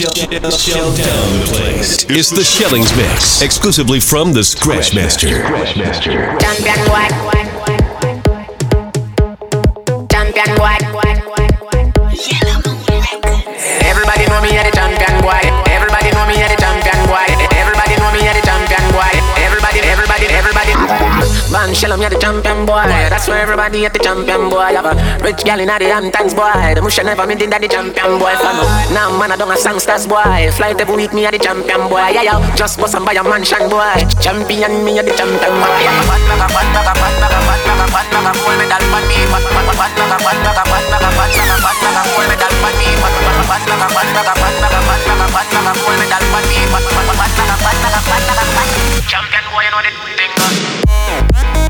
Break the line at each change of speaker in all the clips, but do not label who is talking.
Shell down the place. It's the Shellings Mix, exclusively from the Scratchmaster.
Champion what? Champion boy. That's where everybody at the champion boy. Have a rich gal in the Hamptons boy. The mush never me did that the champion boy. Fan Now man I don't a songsters boy. Flight every week me at the champion boy. Yeah yeah. Just bust and buy a mansion boy. Champion me at the champion boy. Fat like a fat like a fat like a fat like a fat like a gold medal for me. Fat fat fat like a fat like a fat like a fat like a fat like a gold medal for me. Fat fat fat like a fat like a fat like a fat like a fat like a gold medal for me. Fat fat fat like a fat like a fat like a fat. Champion boy, you know the thing.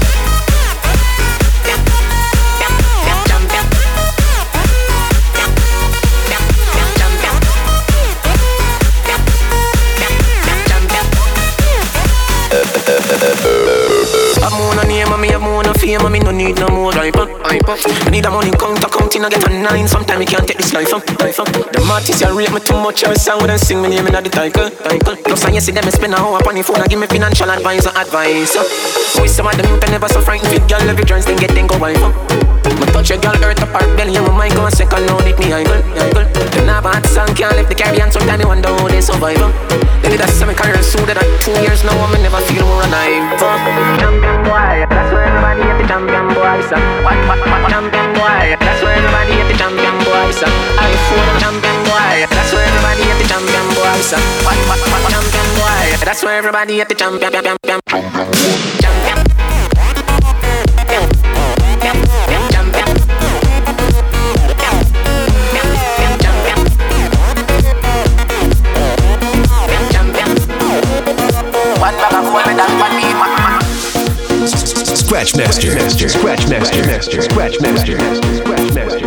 no me no need no more hype. I need a money count, counting, I get a nine. Sometimes me can't take this life up, life up. The artists you rate me too much, I sound and sing me name in the title, title. Plus I see them spend a hour upon the phone and give me financial advice or advice. Uh. With some of them youth I never so frightened with girl every chance then get then go wife up. Me touch a girl earth apart belly and my mind go a second now it me idle, idle. Them have a hot song can't live the Caribbean sometimes they wonder how they survive. Uh. Then it has some career so that I two years now I'm never feel more alive. Uh. Champion boy, boys. Uh, champion boy, that's where everybody at the champion boys. Uh, I fool the champion boy, that's where everybody at the champion boys. Uh, champion boy, that's where everybody at the champion champion champion champion.
Scratchmaster. Scratchmaster. Scratchmaster. Scratchmaster.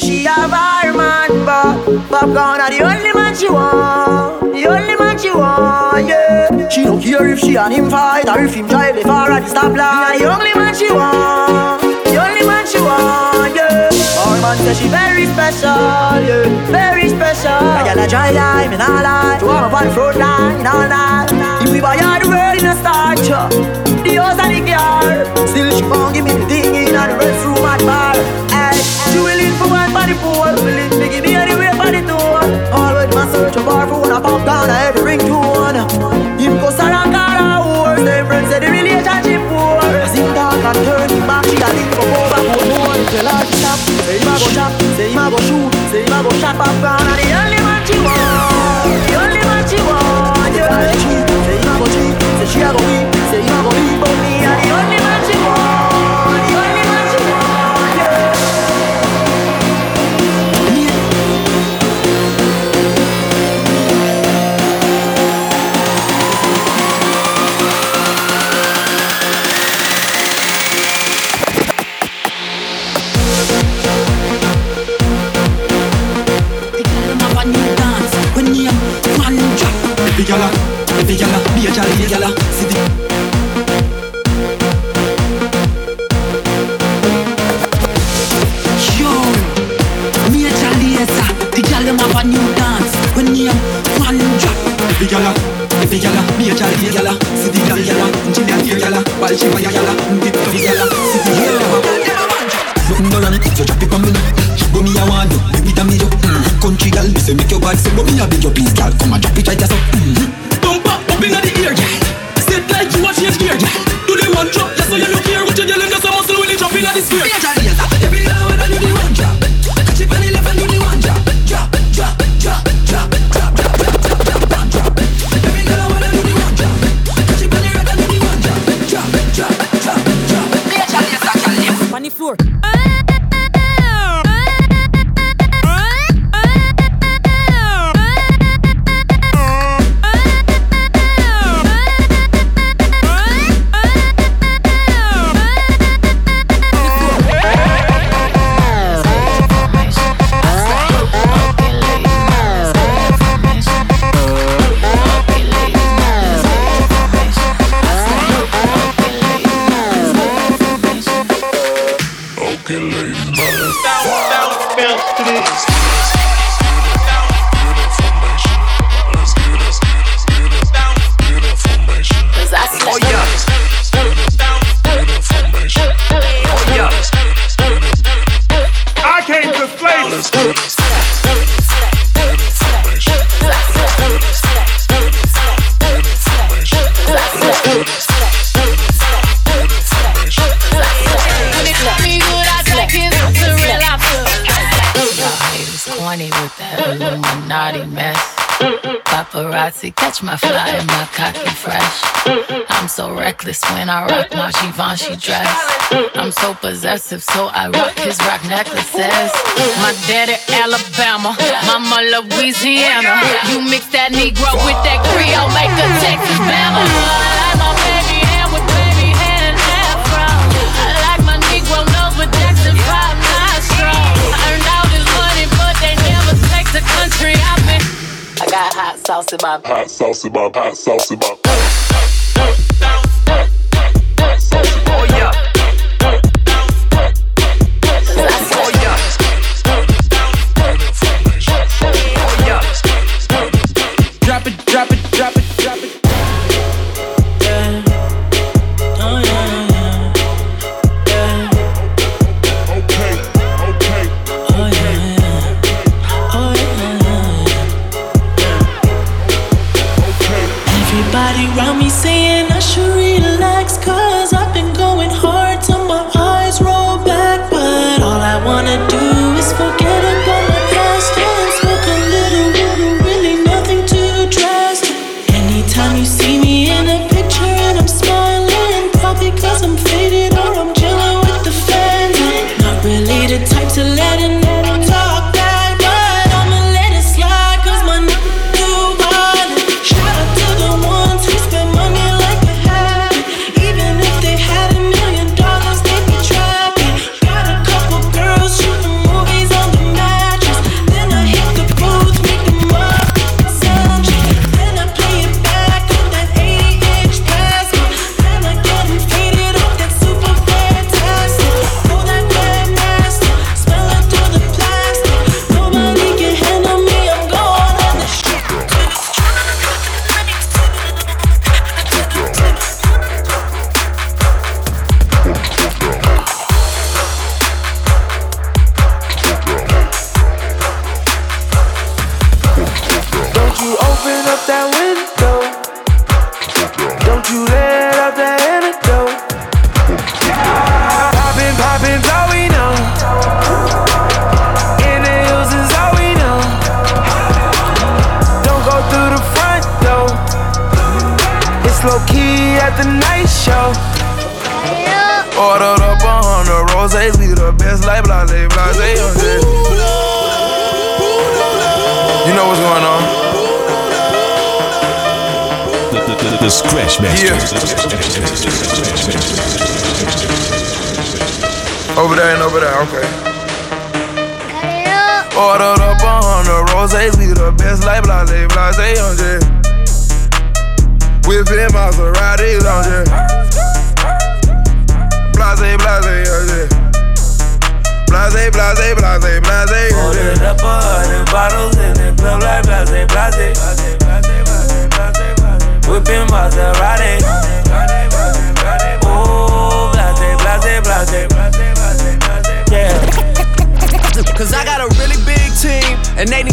She have her man, but Popcorn are the only man she want. The only man she want, yeah. She don't care if she and him fight or if him drive the far at the stoplight. The only man she want. The only man she want, yeah. Man say she very special, yeah. Very special. I got a dry line, and all lie. To up on the front line, all night. If we buy all the world in a starch, uh, the house and the car. Still she won't give me the thing in the restroom at bar. Ay, she willing for one body poor, willing
Hey. Paparazzi catch my fly and my cocky fresh. I'm so reckless when I rock my Givenchy dress. I'm so possessive, so I rock his rock necklaces. My daddy Alabama, mama Louisiana. You mix that Negro with that Creole, make a Texas Bama. I baby hair with baby hair afro. I like my Negro nose with Jackson 5 nostrils. Earned all this money, but they never the country out. I hot in my hot in my hot sauce in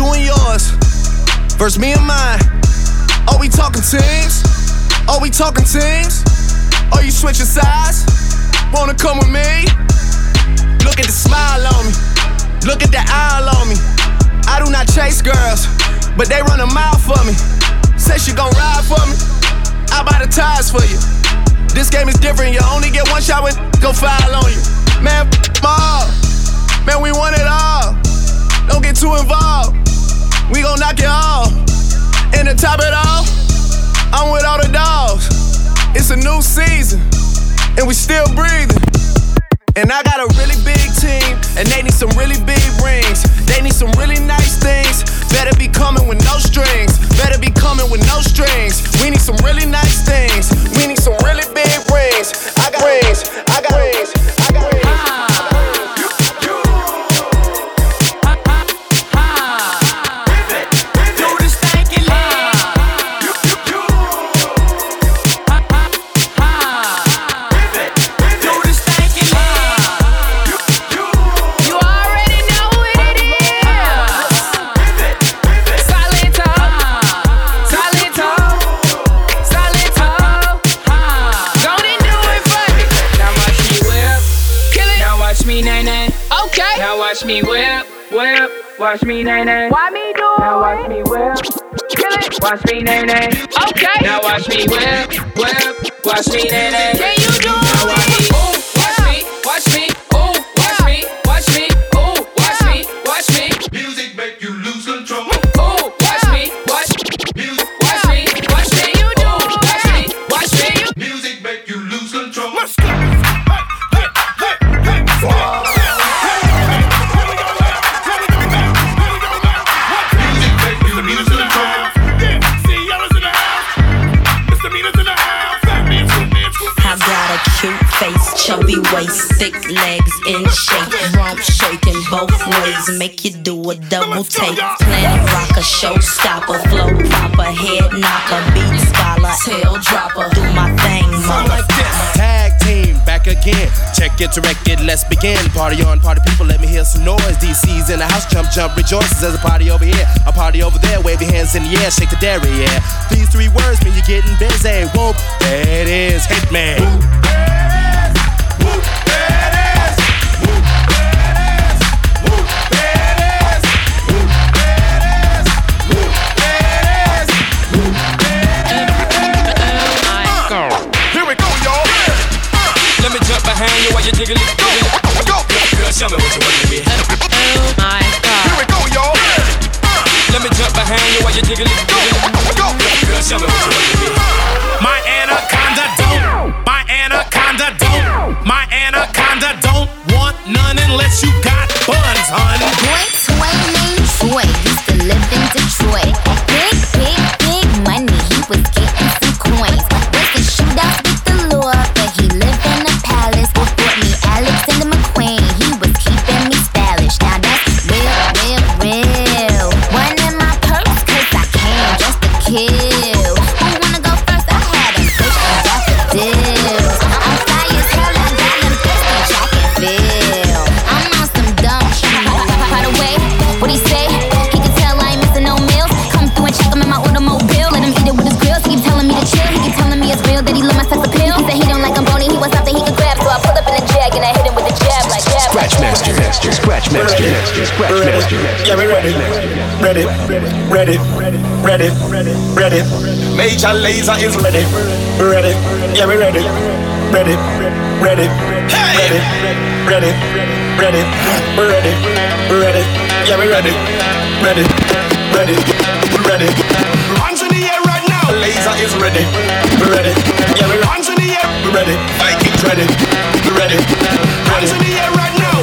You and yours, versus me and mine. Are we talking teams? Are we talking teams? Are you switching sides? Wanna come with me? Look at the smile on me. Look at the eye on me. I do not chase girls, but they run a mile for me. Say she gon' ride for me. I buy the tires for you. This game is different. You only get one shot when go foul on you. Man, all. Man, we want it all. Don't get too involved. We gon' knock it off. And to top it off, I'm with all the dogs. It's a new season, and we still breathing. And I got a really big team, and they need some really big rings. They need some really nice things. Better be coming with no strings. Better be coming with no strings. We need some really nice things. We need some really big rings. I got rings. I got rings.
Watch me, nae nae.
Why me do
now it? Now watch me whip. Kill it. Watch me, nae nae.
Okay.
Now watch me whip, whip. Watch me, nae nae.
Can you do
now? Watch me, oh, watch yeah. me, watch me.
in shape. Rump shaking both ways, make you do a double take. Planet rocker, showstopper, flow popper, head knocker, beat scholar, tail dropper. Do my thing, mother.
Tag team, back again. Check it, direct it, let's begin. Party on, party people, let me hear some noise. DC's in the house, jump, jump, rejoices. There's a party over here, a party over there. Wave your hands in the air, shake the dairy, yeah. These three words mean you're getting busy. Whoop, that is
Hitman. Whoop,
yeah. Whoop, yeah. hand, you, while you jiggling, jiggling. Go,
go,
girl, show me what you working with.
Oh my God.
Here we go, y'all.
Let me jump behind you while you jiggling, jiggling.
Go,
girl, show me what you wanna be.
My anaconda don't. My anaconda don't. My anaconda don't want none unless you got buns, hun.
scratch master.
Yeah, we ready. Ready, ready, ready, ready. ready. Major Lazer is ready. Ready. Yeah, we ready. Ready, ready, ready, ready, ready, ready, ready. Yeah, we ready. Ready, ready, ready. Hands in the air right now. Laser is ready. Ready. Yeah, we hands in the air. Ready. Vikings ready. Ready. Hands in the air
right now.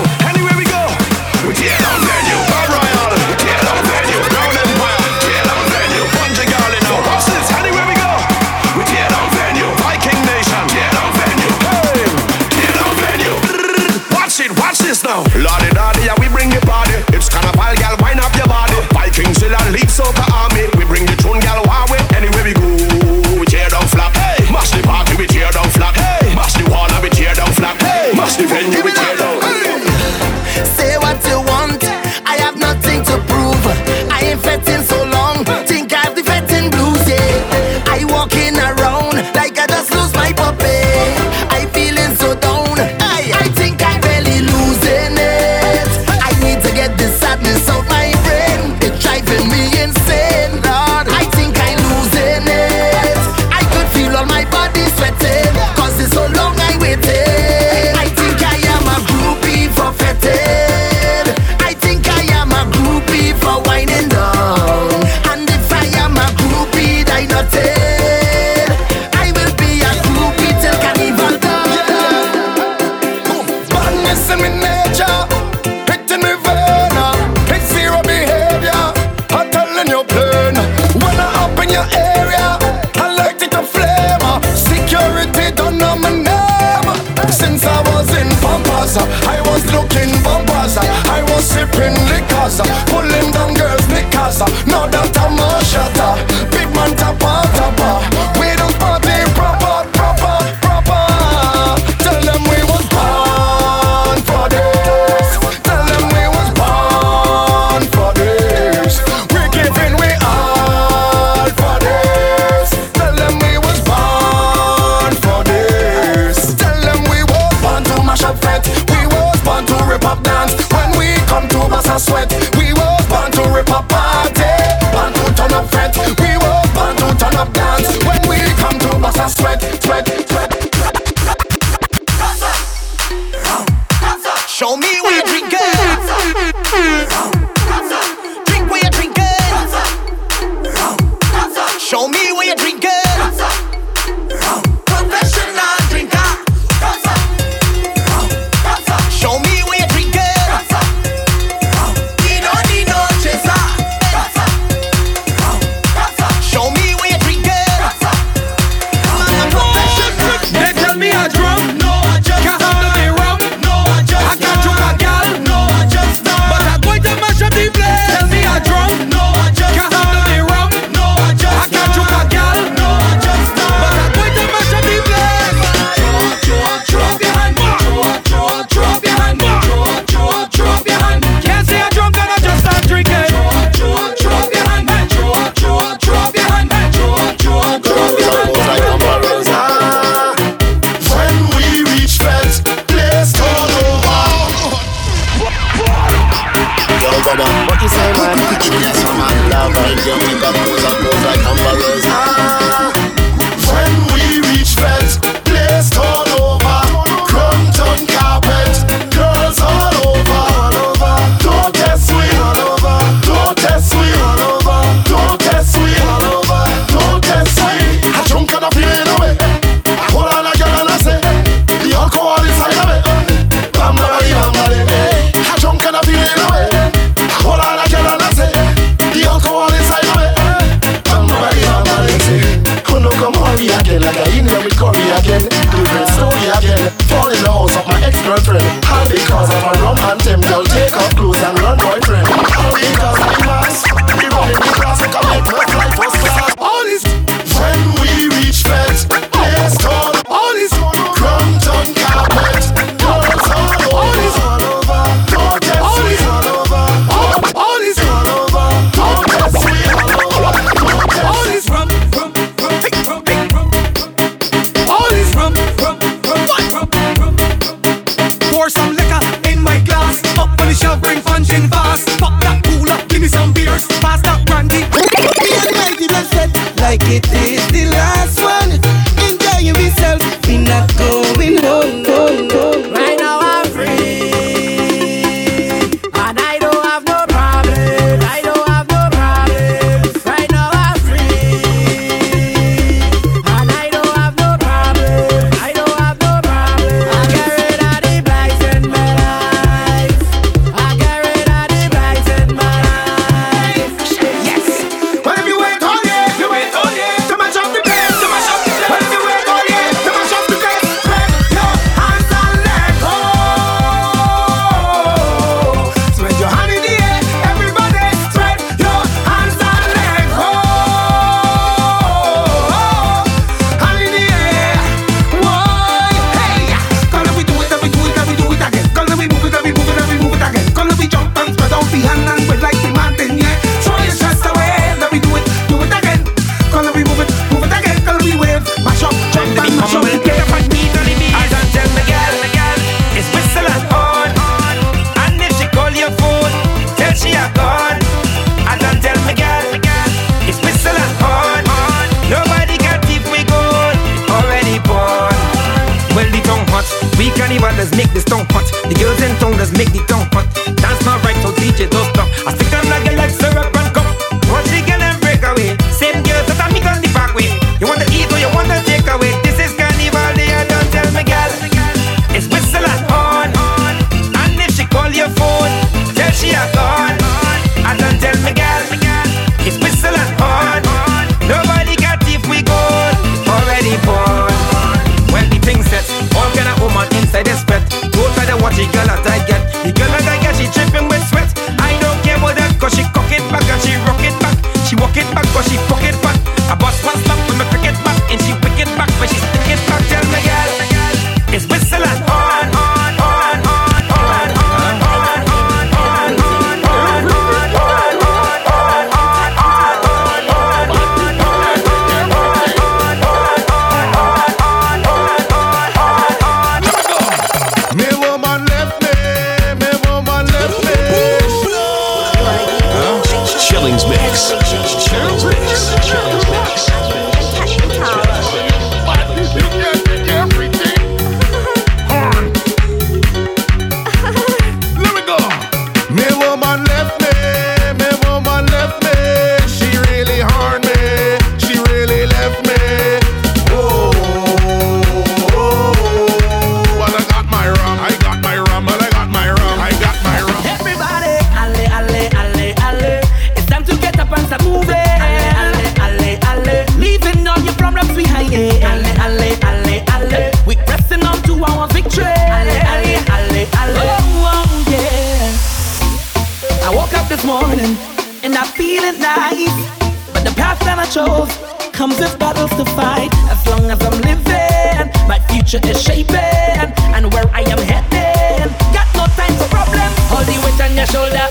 Shoulder.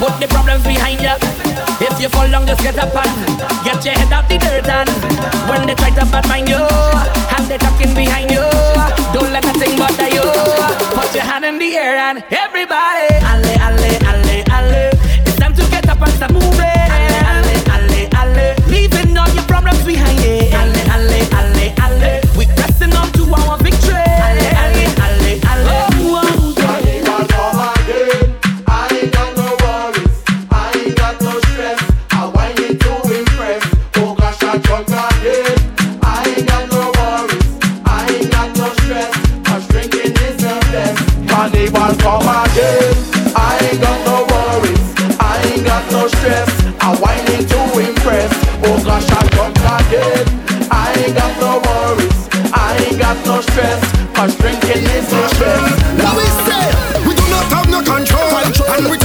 Put the problems behind you. If you fall down, just get up and get your head out the dirt. And when they try to bad mind you, have they talking behind you. Don't let nothing bother you. Put your hand in the air and everybody,
drinking is the best.
Now we say we do not have no control, and we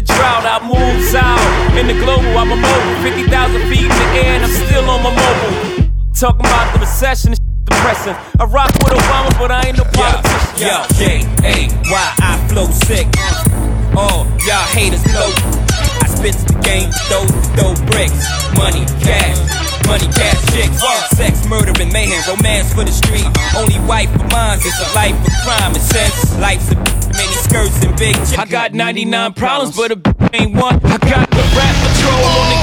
the
drought. I moves out in the global. I'm a mobile, 50,000 feet in the air, and I'm still on my mobile. Talking about the recession. Depressing. I rock with Obama, but I ain't no politician.
Yo, J A Y I flow sick. Oh, y'all haters know. I spit the game, throw, throw bricks, money, cash, money, cash, chicks, sex, murder, and mayhem, romance for the street. Only wife of mine is a life of crime, and since life's a many skirts and big.
I got 99 problems, but a bitch ain't one. I got the rap patrol on the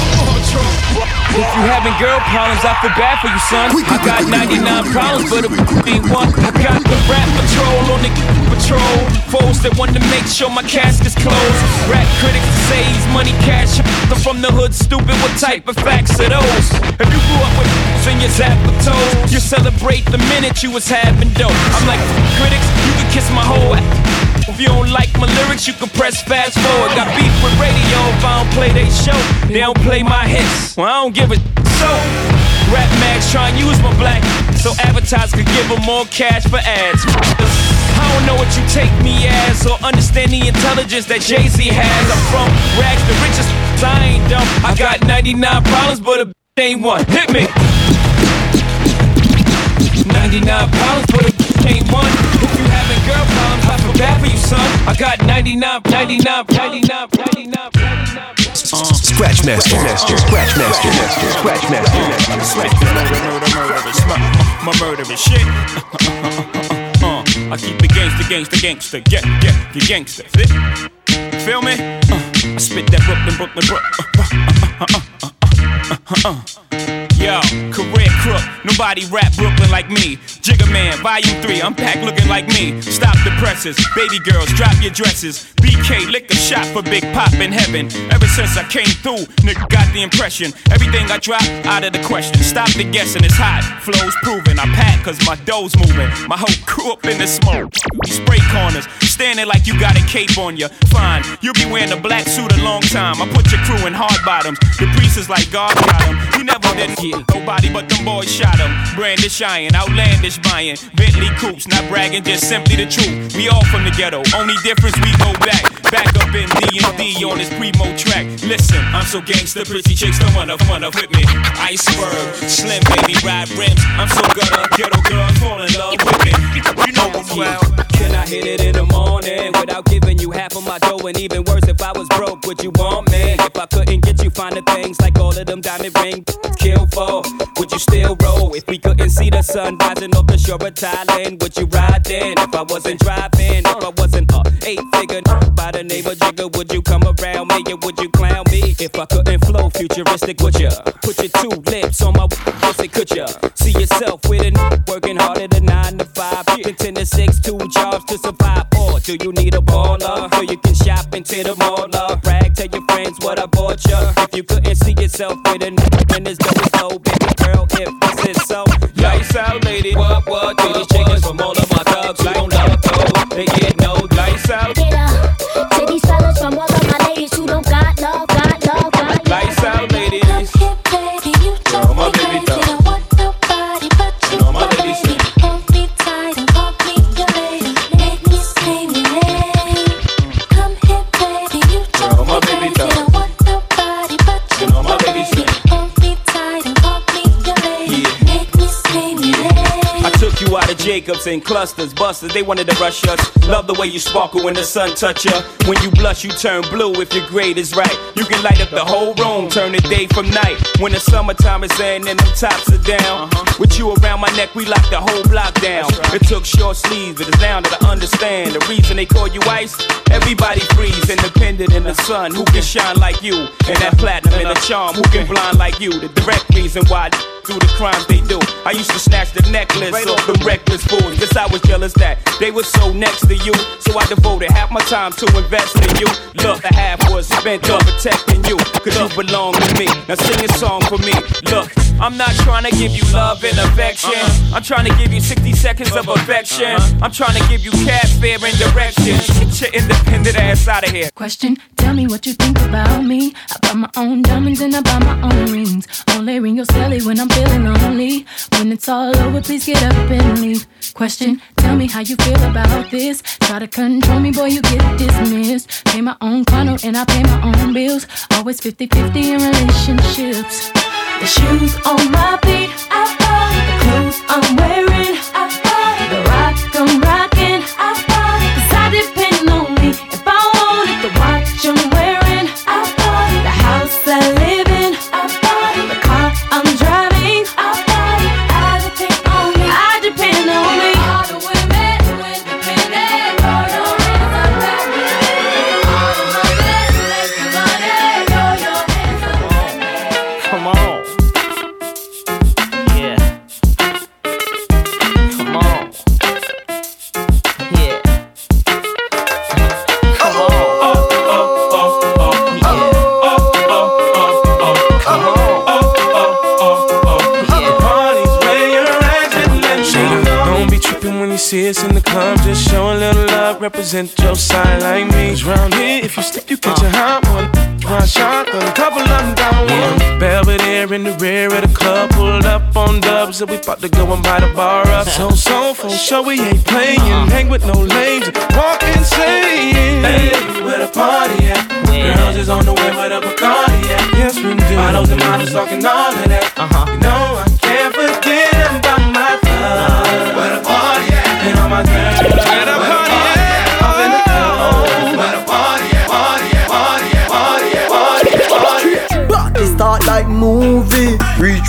If you having girl problems, I feel bad for you, son. I got 99 problems, but a bitch ain't one. I got the rap patrol on the patrol. Foes that want to make sure my casket's closed. Rap critics say he's money cash. I'm from the hood, stupid. What type of facts are those? If you grew up with in your zap of toes, you celebrate the minute you was having dope. I'm like critics, you can kiss my whole ass. If you don't like my lyrics, you can press fast forward. Got beef with radio if I don't play they show. They don't play my hits. Well, I don't give a so. Rap mags try and use my black so advertisers could give them more cash for ads. I don't know what you take me as or understand the intelligence that Jay Z has. I'm from rags, the richest. I ain't dumb. I got 99 problems, but a ain't one. Hit me. 99 problems, but a feel bad for you, son. I got 99, 99, 99, 99, 99.
Scratch Master, Master, Scratch Master, Master, Scratch Master, Scratch Master.
My murderous shit. Uh, I keep it gangster, gangster, gangster, yeah, yeah, you gangster. See? Feel me? Uh, I spit that Brooklyn, Brooklyn, Brooklyn. Yo, career crook, nobody rap Brooklyn like me. Jigga Man, Volume 3, I'm back looking like me. Stop the presses, baby girls, drop your dresses. BK, lick a shot for Big Pop in heaven. Ever since I came through, nigga got the impression. Everything I drop, out of the question. Stop the guessing, it's hot, flows proven. I pack cause my dough's moving. My whole crew up in the smoke. Spray corners, standing like you got a cape on you. Fine, you'll be wearing a black suit a long time. I put your crew in hard bottoms. The priest is like God got him. You never
Then nobody but them boys shot him. Brandish iron, outlandish buying. Bentley coops, not bragging, just simply the truth. We all from the ghetto, only difference we go back. Back up in D&D on this primo track. Listen, I'm so gangster, pretty chicks don't wanna up with me. Iceberg, slim baby, ride rims. I'm so gutter, ghetto girls fall in love with me. You know what's well.
Can I hit it in the morning without giving you half of my dough? And even worse, if I was broke, would you want me? If I couldn't get you finer things like all of them diamond ring kill for, would you still roll? If we couldn't see the sun rising off the shore of Thailand, would you ride then? If I wasn't driving, if I wasn't a eight figure by the name of Jigga, would you come around me or would you clown me? If I couldn't flow futuristic, would ya? Put your two lips on my pussy, could ya? See yourself with a n- working harder than nine to five, yeah. ten to six, two jobs to survive. Or do you need a baller so you can shop into the mall? Brag, tell your friends what I bought ya. If you couldn't see yourself with a n- when this dough
And clusters, busters. They wanted to rush us. Love the way you sparkle when the sun touch ya. When you blush, you turn blue if your grade is right. You can light up the whole room, turn the day from night. When the summertime is in and them tops are down. Uh-huh. With you around my neck, we lock the whole block down. It took short sleeves, but it's now that I understand the reason they call you ice. Everybody freeze, independent in the sun. Who can shine like you? And that platinum and the charm. Who can blind like you? The direct reason why do the crimes they do. I used to snatch the necklace off them reckless fools. Guess I was jealous that they were so next to you. So I devoted half my time to invest in you. Look, the half was spent on protecting you. Cause you belong to me. Now sing a song for me. Look, I'm not trying to give you love and affection. Uh-huh. I'm trying to give you 60 seconds of uh-huh. affection. Uh-huh. I'm trying to give you cash fare and direction. Get your independent ass out of here.
Question, tell me what you think about me. I buy my own diamonds and I buy my own rings. Only ring your celly when I'm feeling lonely. When it's all over, please get up and leave. Question, tell me how you feel about this. Try to control me, boy, you get dismissed. Pay my own condo and I pay my own bills. Always 50 50 in relationships. The shoes on my
so, sure, we ain't playing. Uh-huh. Hang with no lames, walk insane. Hey, where the party at? Girls is on the way with a Bacardi at. Yes, we do. Bottles and models talking all of that.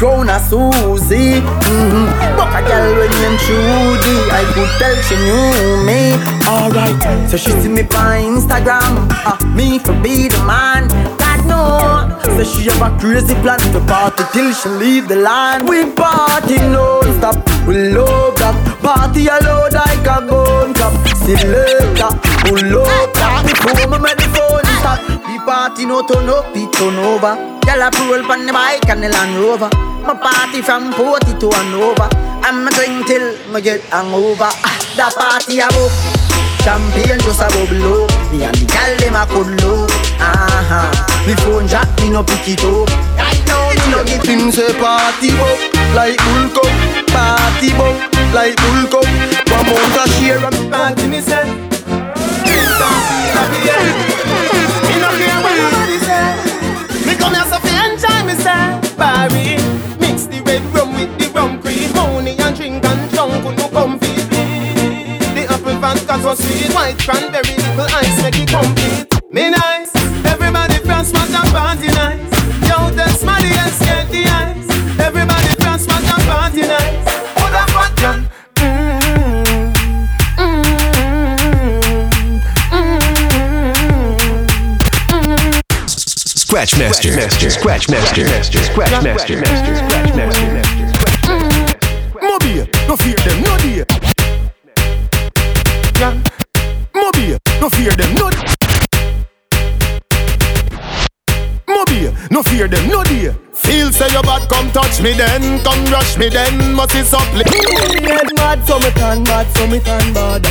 Reach a Susie mm-hmm. Buck a girl when named Trudy I could tell she knew me. Alright, so she see me on Instagram. Uh, Me for be the man. God know So she have a crazy plan to party till she leave the land. We party non-stop We love that. Party alone like a gun club Still later Pull up that. Before me make the phone stop. The party no turn up, it turn over. Girl a roll on the bike and the Land Rover My party from Porty to Hanover I'm a drink till me get hangover ah, The party a book Champagne just a bubble up Me and the girl dem a cuddle up uh-huh. Me phone jack me no pick it up Right now me
no get him say party bop like bull cup. Party bop like bull cup. One month a share and party me say. Me no care what nobody say. Me come here so fi enjoy me say. Barry, mix the red rum with cream. Honey and drink and drunk, no come feed me. The apple vodka so sweet, white cranberry, little ice make it complete. Me nice, everybody from smash and party nice. Yo, that's money and get the ice. Everybody from smash and party nice. Put up what John.
Scratch Master. Scratch Master. Scratch Master. Scratch Master.
Mobile, no fear them, no dear. Yeah. Mobile, no fear them, no. Mobile, no fear them, no dear. Feel say your bad, come touch me then, come rush me then, must it supply.
Me head mad, so me turn bad, so me turn bad.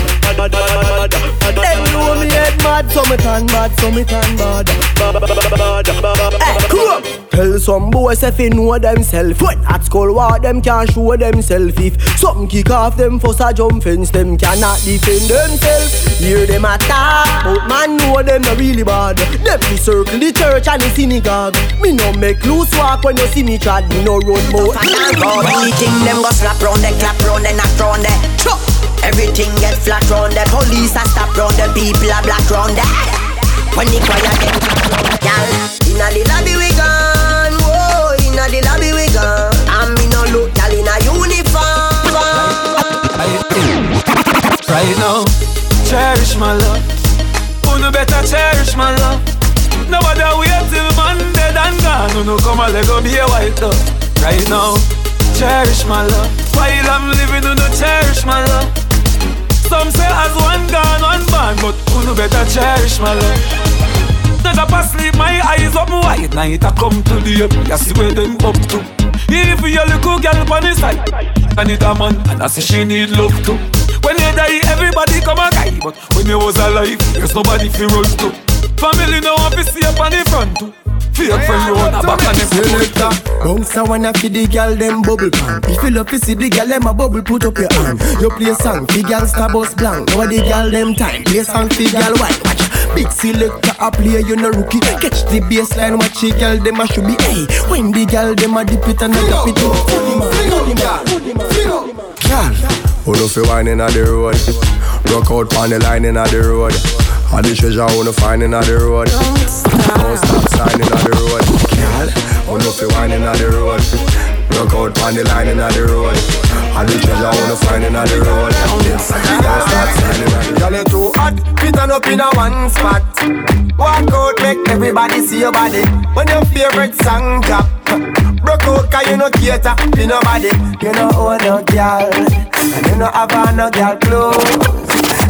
Them know me head mad, so me turn bad, so me turn bad. Hey, come Tell some boys if they know themself. When at school war, them can't show themself. If something kick off them first a jump fence, them cannot defend themselves. Hear them attack, but man know them not really bad. Them be circle the church and the synagogue. Me no make loose walk when you see me trad. Me no run mouth.
Anything them go slap round them, clap round them, knock round. Chop. Everything get flat round them. Police a stop round them, people a black round. When the choir get Girl, inna the lobby we gone, the lobby we gone. And me no look, girl, inna uniform.
Right now, cherish my love. Who better cherish my love? Nobody wait till Monday and gone. Who no come a let go be a white dove. Right now, cherish my love. While I'm living, who cherish my love. Some say as one gone, one born, but who better cherish my love. Never pass sleep, my eyes up wide. Night I come to the up, you see where them up to. If you little girl on the side, I need a man, and I say she need love too. When you die, everybody come a guy, but when you was alive, there's nobody fi run to. Family no want to see up on the front too. Fake friend on a back and them
Selector Bounce a wanna fi the girl them bubble pan If you love to see the girl them a bubble put up your arm You play song fi girl star bus blank Now the girl them time Play song fi girl white Watch Big selector a play you no rookie Catch the baseline watch the girl them a should be Hey when the girl them a dip it and a drop it man
Girl, who no fi wine inna the road? Rock out pon the line inna the road. All the treasure who no find inna the road. Don't stop sign inna the road. Girl, who no fi wine inna the road? Rock out pon the line inna the road. All the treasure no find inna the road. Don't stop sign inna the.
Girl, you too hot, fit on up in a one spot. Walk out, make everybody see your body. When your favorite song drop, broke out 'cause you no cater to nobody. You know own no girl, and you no have on no girl clothes.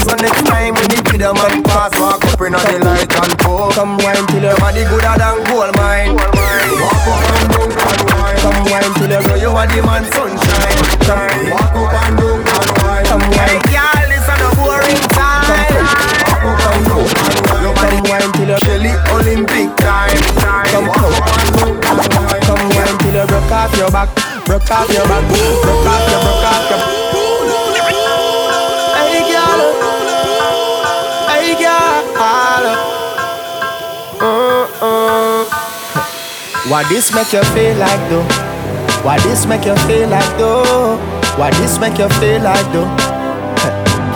So next time when you the man pass, walk up in the light and pour. Come wine till your body gooder than gold mine. Walk up and down and. Come wine till you know you are the man sunshine. Come walk up and down and wine. Come wine, girl, this is a boring time. Walk up and down and wine. Body wine till you Kelly Olympic time. Come up and down and wine. Come wine till you broke off your back, broke off your back, broke off your, broke off Why this make you feel like though? Why this make you feel like though? Why this make you feel like though?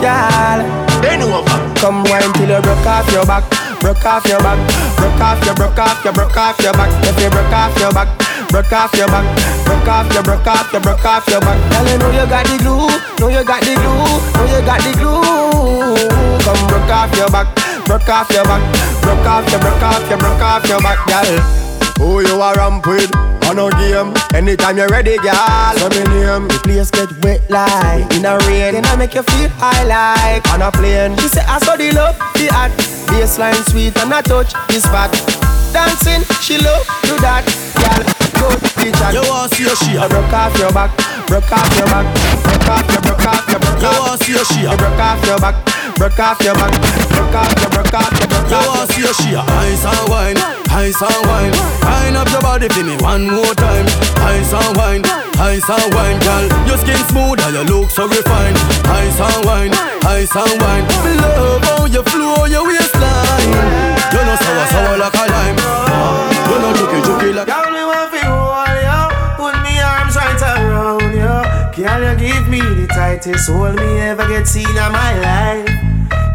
Girl, bend over. Come wine till you broke off your back, broke off your back, broke off your, broke off your, broke off your back. If you broke off your back, broke off your back, broke off your, broke off your, broke off your back. Girl, you know you got the glue, know you got the glue, know you got the glue. Come broke off your back, broke off your back, broke off your, broke off your, broke off your back, girl. Who you a ramp with? On no game. Anytime you're ready, girl. So me name. The place get wet like in a rain. Then I make you feel high like on a plane. She say I saw the love, the art. Baseline sweet and I touch this spot. Dancing, she love do that, girl. Go to the chat. You want see your? I broke off your back, broke off your back, broke off your, broke off your, broke
You want see a she broke off your back, broke off your back, broke off your, broke off your, broke off. You want see a she ice and wine, ice and wine. Wind up your body for me one more time. Ice and wine, ice and wine, girl. Your skin smooth and your look so refined. Ice and wine, ice and wine. Me love how you flow your waistline. You know sour sour like a lime. You know juky juky like.
Girl, me want fi hold you, put me arms right around you. Girl, you give me the tightest hold me ever get seen in my life.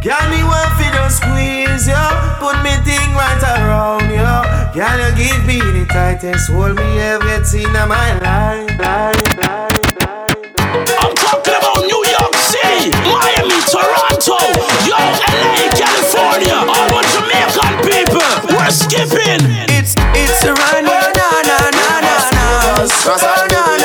Girl, me want fi just squeeze you, put me thing right around you. Girl, you give me the tightest hold me ever get seen in my life. life, life.
I'm talking about New York City, Miami, Toronto, skipping.
It's it's a run, oh, na na na na na,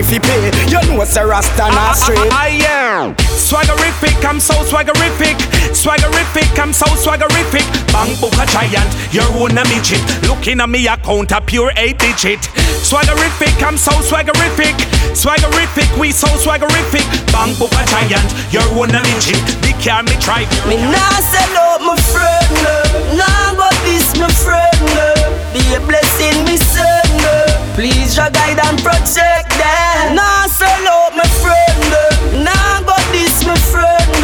money fi pay. You know it's a rasta not straight.
I am swaggerific, I'm so swaggerific. Swaggerific, I'm so swaggerific. Bang book a giant, you're one a midget. Looking at me account a pure eight digit. Swaggerific, I'm so swaggerific. Swaggerific, we so swaggerific. Bang book a giant, you're one a midget. Big car me try.
Me nah sell out my friend, no. Nah but this my friend, no. Be a blessing, me son, no. Please your guide and protect them. Nah sell out my friend, no. Nah but this my friend.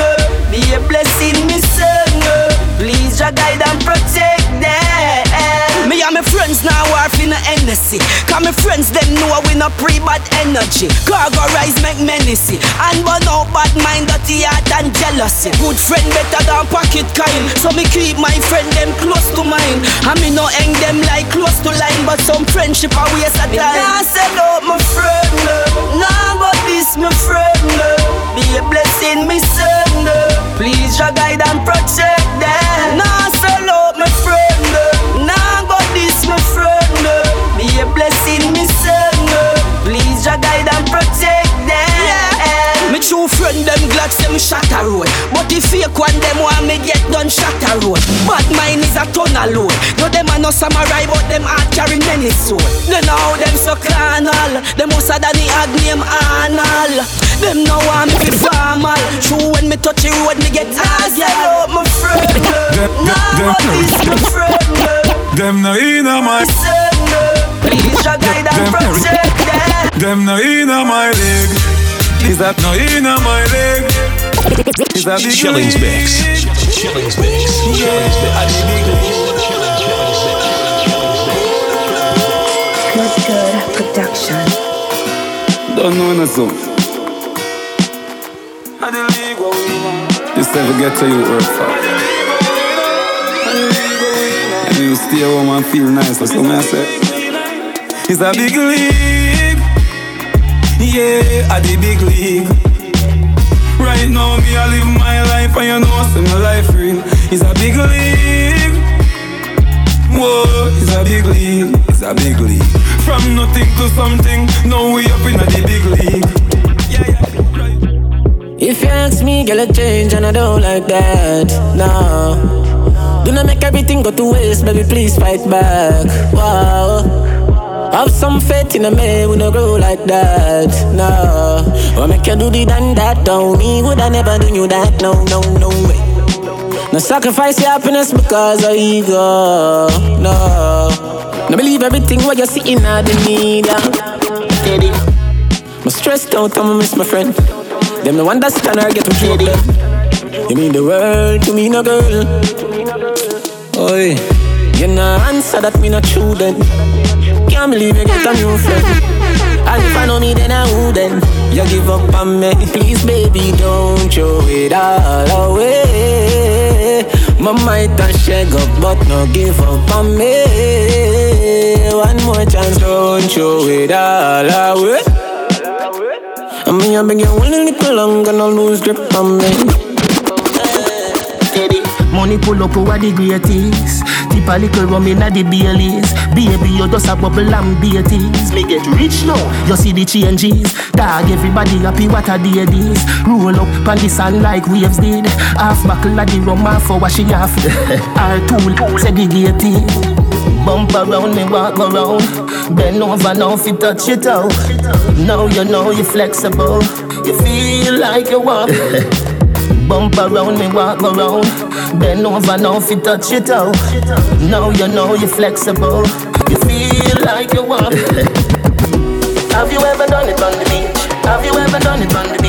Be a blessing, me son. Please your guide and protect my friends now war in a Hennessy. Cause my friends them know we no pre-bad energy. Cargo rise make menacy. And burn out bad mind, dirty heart and jealousy. Good friend better than pocket kind. So me keep my friend them close to mine. And me no hang them like close to line. But some friendship are waste of time. Nah sell out my friend, no. Nah but this my friend, no. Be a blessing, me son, no. Please your guide and protect them. Nah sell out my friend, A blessing, me son. Please your guide and protect them. Yeah. Me true friend them me shot a road. But the fake one them want me get done shot a road. Bad mind is a ton of load. No them are no samurai but them heart carry many soul They know how them so carnal. Them most of the hard name Arnold. Them no want me be formal. True when me touch the road me get hard Yeah, my friend Nah, but this my friend
Them no inna my
Please your guide and protect them
Them no inna my leg. Is that no inna my leg? Is that big
Shillings mix. Shillings mix. Shillings
Good Good Production.
Don't know no song This never get to you work for And you stay home and feel nice That's what I say It's a big league Yeah, at the big league Right now, me I live my life and you know say my life real. It's a big league. Whoa, it's a big league. It's a big league. From nothing to something, now we up in a the big league.
If you ask me, girl, I change and I don't like that. No. Do not make everything go to waste, baby, please fight back. Wow. I have some faith in a man, we no grow like that. No. What make you do the done that? Don't me, would I never do you that? No, no, no way. No sacrifice your happiness because of ego. No. No believe everything what you're seeing out the media. Steady. I'm stressed out, I'ma miss my friend. Them no understand or get me trouble. You mean the world to me, no girl. Oi, you no answer that me not true then. Believe you get a new friend. And if I know me, then I wouldn't. You give up on me. Please, baby, don't throw it all away. My might have shake up, but no give up on me. One more chance, don't throw it all away. I mean, I beg you one little longer, no lose grip on me.
Money pull up over the greatest. Tip a little rum inna the Baileys. Baby, you just a bubble and beaties. Me get rich now, you see the changes. Dog, everybody happy what a day this. Roll up on the sun like waves did. Half buckle of the rum, half for wash it off. Our tool segregated. Bump around me, walk around. Bend over now, if you touch it out. Now you know you're flexible. You feel like you walk. Bump around me, walk around. Bend over now, you touch it out. Now you know you're flexible. You feel like you walk. Have you ever done it on the beach? Have you ever done it on the beach?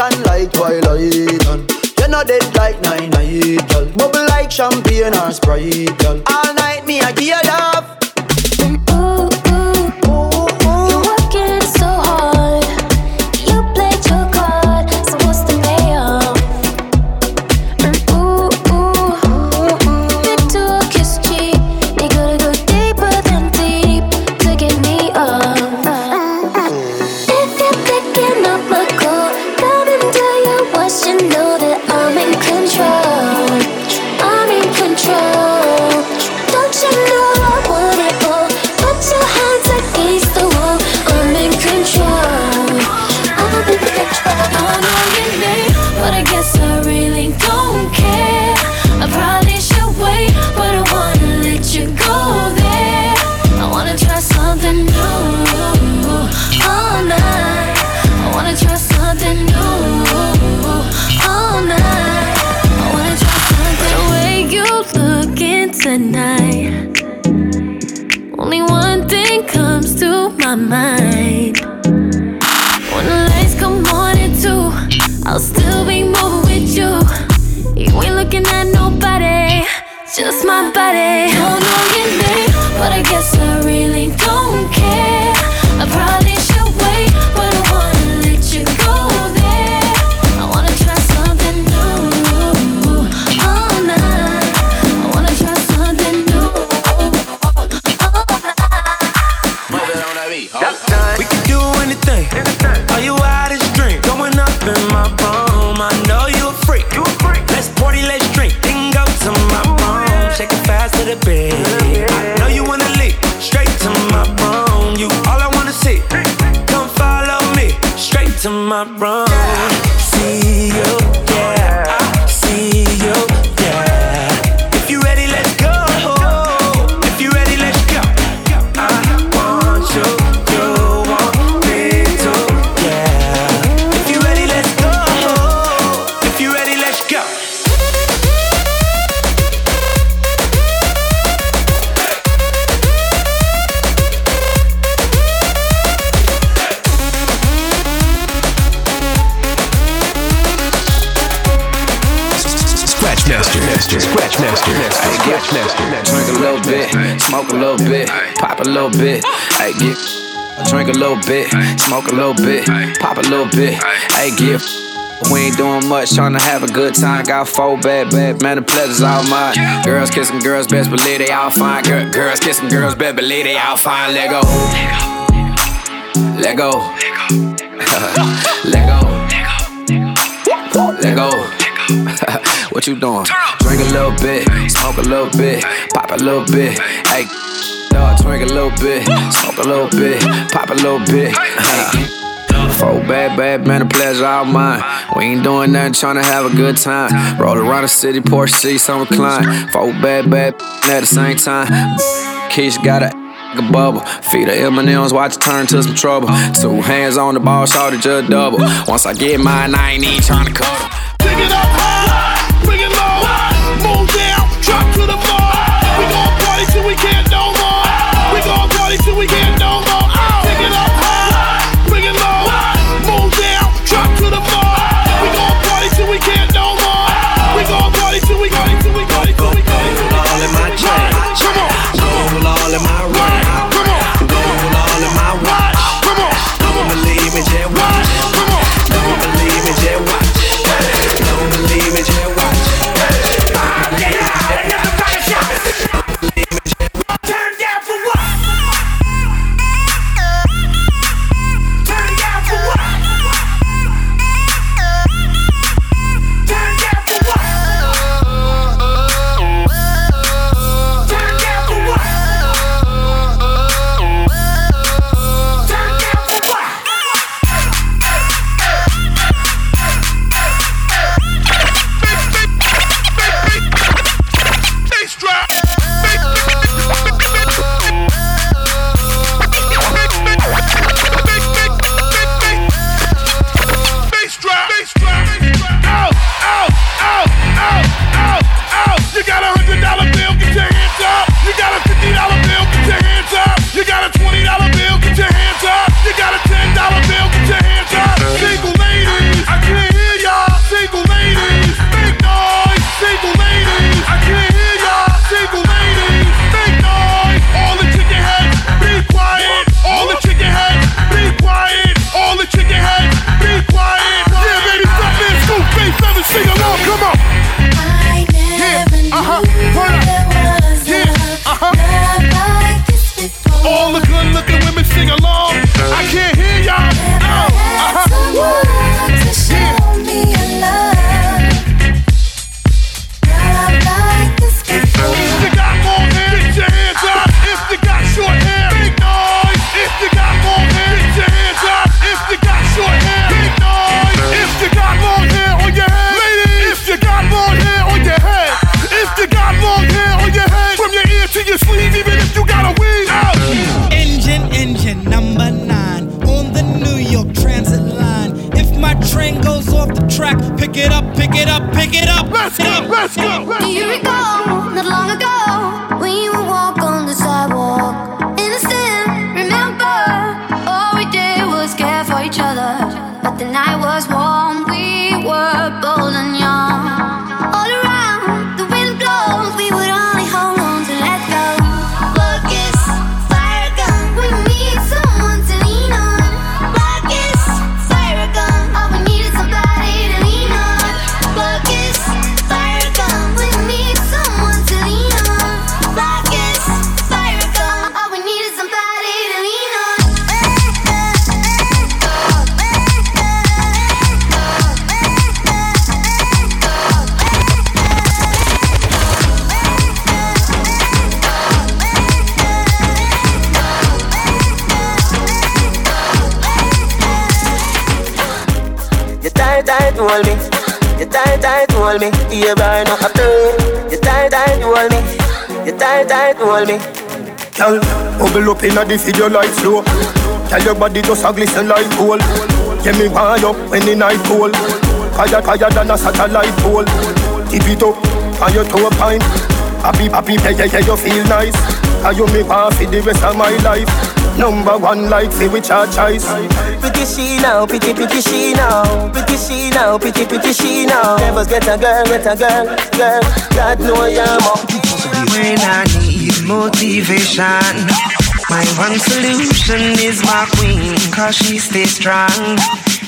Action like Twilight. And you know dead like nine girl. Bubble like champagne or Sprite, girl. All night me I give you love.
You're the
bed. I know you wanna leave. Straight to my room. You all I wanna see. Come follow me. Straight to my room.
little bit. Hey, get. Drink a little bit, smoke a little bit, pop a little bit. Hey, get. We ain't doing much, trying to have a good time. Got four bad, bad, man, the pleasure's all mine. Girls kissing girls, best believe they all fine. Girl, girls kissing girls, best believe they all fine. Let go. Let go. Let go. Let go. What you doing? Drink a little bit, smoke a little bit, pop a little bit. Hey. Smoke a little bit, smoke a little bit, pop a little bit. Four bad, bad, man, a pleasure all mine. We ain't doing nothing, trying to have a good time. Roll around the city, Porsche seats on recline. Four bad, bad, at the same time. Keish got a a bubble. Feed the M&M's, watch it turn to some trouble. Two hands on the ball, shot it just double. Once I get mine, I ain't even trying to
cut Pick it up.
hold
me.
Girl, bubble up inna the video like slow. Girl, your body just a glisten like gold. Get me wired up when the night fall. Higher, higher than a satellite pole. Tip it up and your toe pine. Happy, happy, yeah, yeah, yeah, you feel nice.
Cause you me want for the rest of my life. Number one like fi which our choice
Pretty she now, pretty pretty she now. Pretty she now, pretty pretty she now. Never get a girl, get a girl, girl. God know you're more
When I need motivation My one solution is my queen Cause she stays strong.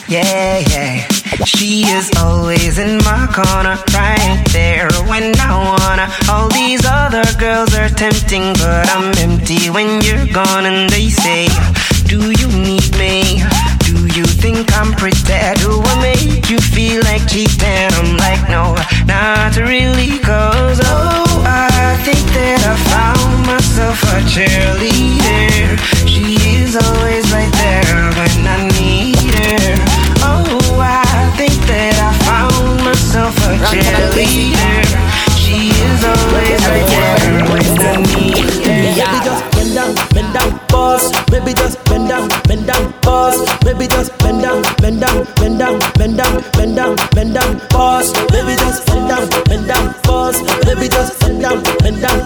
Yeah, yeah she is always in my corner, right there when I wanna. All these other girls are tempting, but I'm empty when you're gone. And they say, Do you need me? Do you think I'm pretty? Do I make you feel like cheating? I'm like, No, not really, cause oh, I think that I found myself a cheerleader. She is always right there when I need her. Oh, myself a cheerleader. She is always right there when I need her.
Baby, just bend down, bend down, pause. Baby, just bend down, bend down, pause. Baby, just bend down, bend down, bend down, bend down, bend down, bend down, pause. Baby, just bend down, bend down, pause. Baby, just bend down, bend down,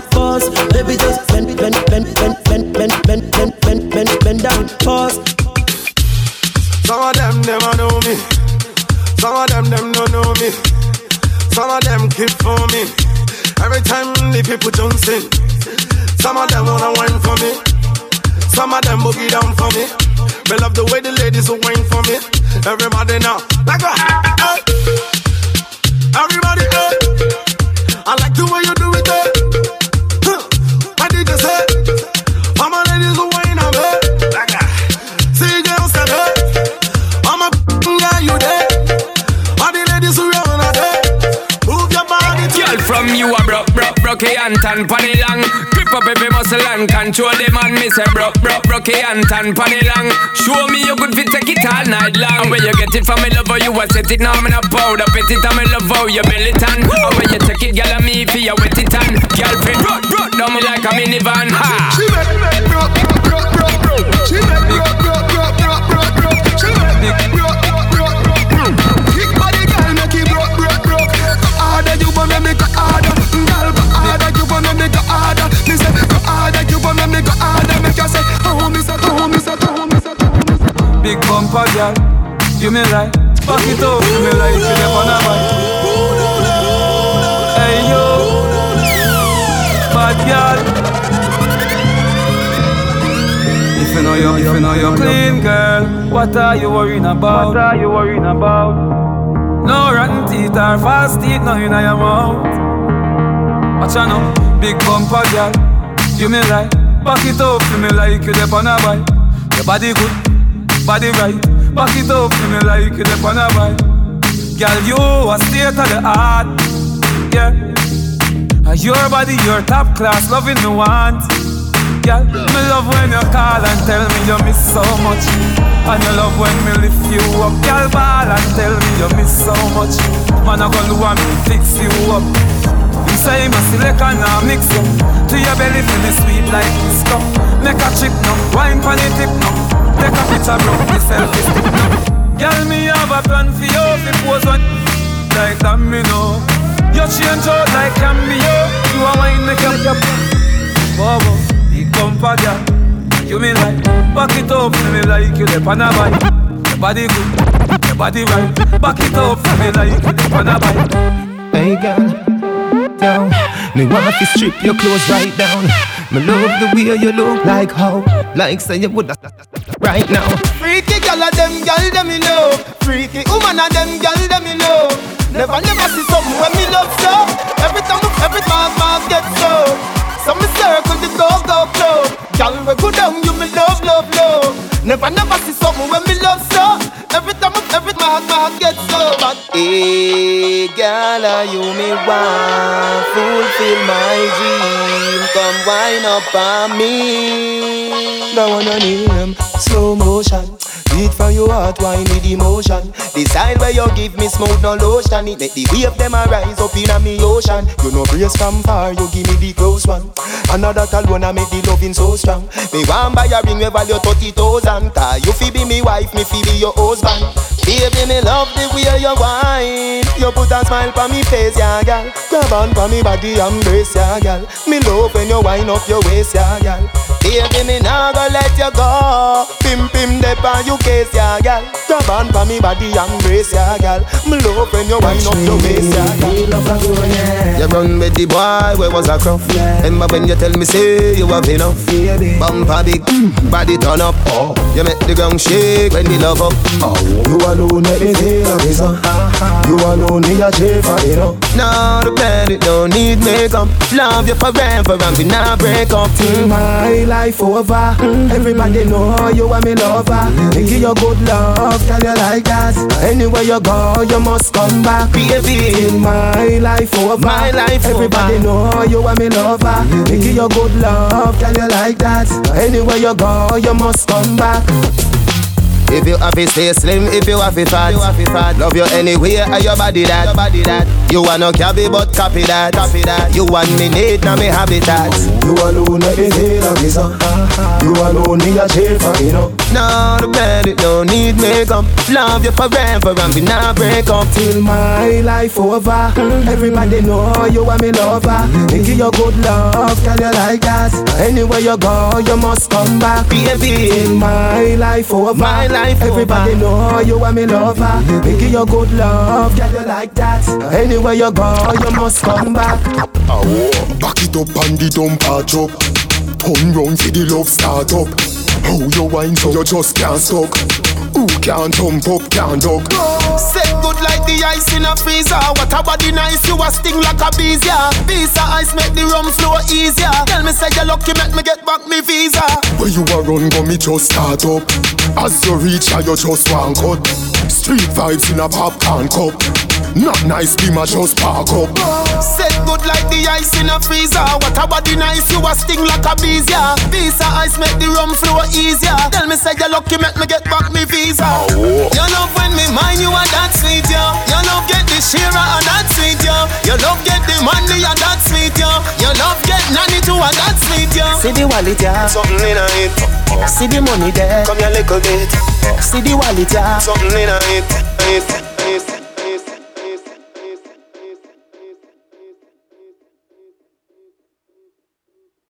keep for me. Every time the people in. Some of them wanna wine for me. Some of them boogie down for me. Me love the way the ladies will wine for me. Everybody now, like a hey. Everybody, hey. I like
broke and tan panny long. Grip up every muscle and control them and me say broke, broke, broke and tan panny long. Show me you good fit take it all night long. And where you get it from me love how you a set it now me not proud of it. It and me love how you belly tan. And where you take it, girl, and me for you wet it on. Girlfriend, broke, broke down me like a minivan. Ha.
She make me broke, harder, you wanna make it harder. Make you say, oh, me say, oh, me say, oh, me say, oh, me say.
Big bumper girl, you me right. Back it up, you me like you never on a bike. Hey yo, bad girl. If you know you, if you know you clean, girl, what are you worrying about? What are you worrying about? No rotten teeth or fast teeth, no in your mouth. Watch out now, big bumper girl, you me right. Back it up, you me like you dep on a bike. Your body good, body right. Back it up, you me like you dep on a bike. Girl, you a state of the art, yeah. Uh, Your body, your top class, loving me want. Girl, me love when you call and tell me you miss so much. And you love when me lift you up. Girl, ball and tell me you miss so much. Man, I go do and me fix you up. You say select and I mix you. To your belly feel me sweet like disco. Make a chip no, wine pon the tip no. Take a picture, bro, me selfie stick no. Girl, me have a plan for you. If pose one like that, me know. You change out like cameo. You a wine make up. Bobo, big bumper girl. You me like, back it up for me like you the on a bike. Your body good, your body right. Back it up for me like you the on a bike.
Hey girl, down. Me want to strip your clothes right down. Me love the way you look like how, like say you woulda right now.
Freaky gal of them gal them me know. Freaky woman of them gal them me know. Never never see something when me love so. Every time every time man get so. So me circle the go go club. Gal we go down you me love love love. Never never see something when me love so. Every time every time, my heart gets so. But
Hey, girl, are you me want fulfill my dream? Come wind up on me.
That one I name slow motion. Beat from your heart, wine with emotion.
Style where you give me smooth no lotion, it make the wave them a rise up in a me ocean.
You know brace from far, you give me the close one.
Another alone I make the loving so strong. Me want buy a ring we value thirty thousand. Cause you fi be me wife, me fi be your husband. Baby, me love the way you whine. You put a smile on me face, yeah, gal. Grab on for me body, embrace, yeah, gal. Me love when you wind up your waist, yeah, gal. Baby, me nah go let you go. Pim pim dep on you case, yeah, gal. Grab on for me body, embrace, yeah, gal. Me love when you wind up your waist, yeah, gal. You run with the boy, where was I cross? Remember when you tell me say you have enough? Bumper big, body turn up. Oh. You make the ground shake when the love up. Oh.
You alone make me feel a reason. You alone need a for it up.
Now the it don't need makeup. Love you forever and we not break up.
Till my life over. Everybody know you are me lover. Me give you good love, tell you like that. Anywhere you go, you must come back.
Baby,
till my life over.
My life
Everybody
over.
know you are me lover. Me give you good love, tell you like that. Anywhere you go, you must come back.
If you have to stay slim, if you have to fat. Love you anywhere, and your body that. You want no cabby, but copy that. You want me need, now me habitat.
You alone me feel a reason. You alone need a chair for it up.
Now the bed it don't need makeup. Love you forever and we not break up.
Till my life over. Everybody know you are me lover. Me give you good love, tell you like that. Anywhere you go, you must come back.
Baby,
Till my life over.
My life
Everybody
over.
know you are me lover. Me give you good love, tell you like that. Anywhere you go, you must come back. Back it up and the dump patch up. Turn round for the love start up. How you wine so you just can't stop. Who can't jump up, can't duck.
Set good like the ice in a freezer. What a body nice, you a sting like a bees, yeah. Visa ice make the rum flow easier. Tell me say you lucky, make me get back me visa.
Where you a run, go me just start up. As you reach, here, you just one cut. Street vibes in a popcorn cup. Not nice, be my just park up.
Set good like the ice in a freezer. What a body nice, you a sting like a bees, yeah. Visa ice make the rum flow easier. Tell me say you lucky, make me get back me visa. You love when me mind you are that sweet, yo. You love get the shira and that sweet, yo. You love get the money and that sweet, yo. You love get nanny too and that sweet, yo.
See the wallet, yeah. Something in a it. See the money there. Come here, little bit. See the wallet, yeah. Something in a it. it.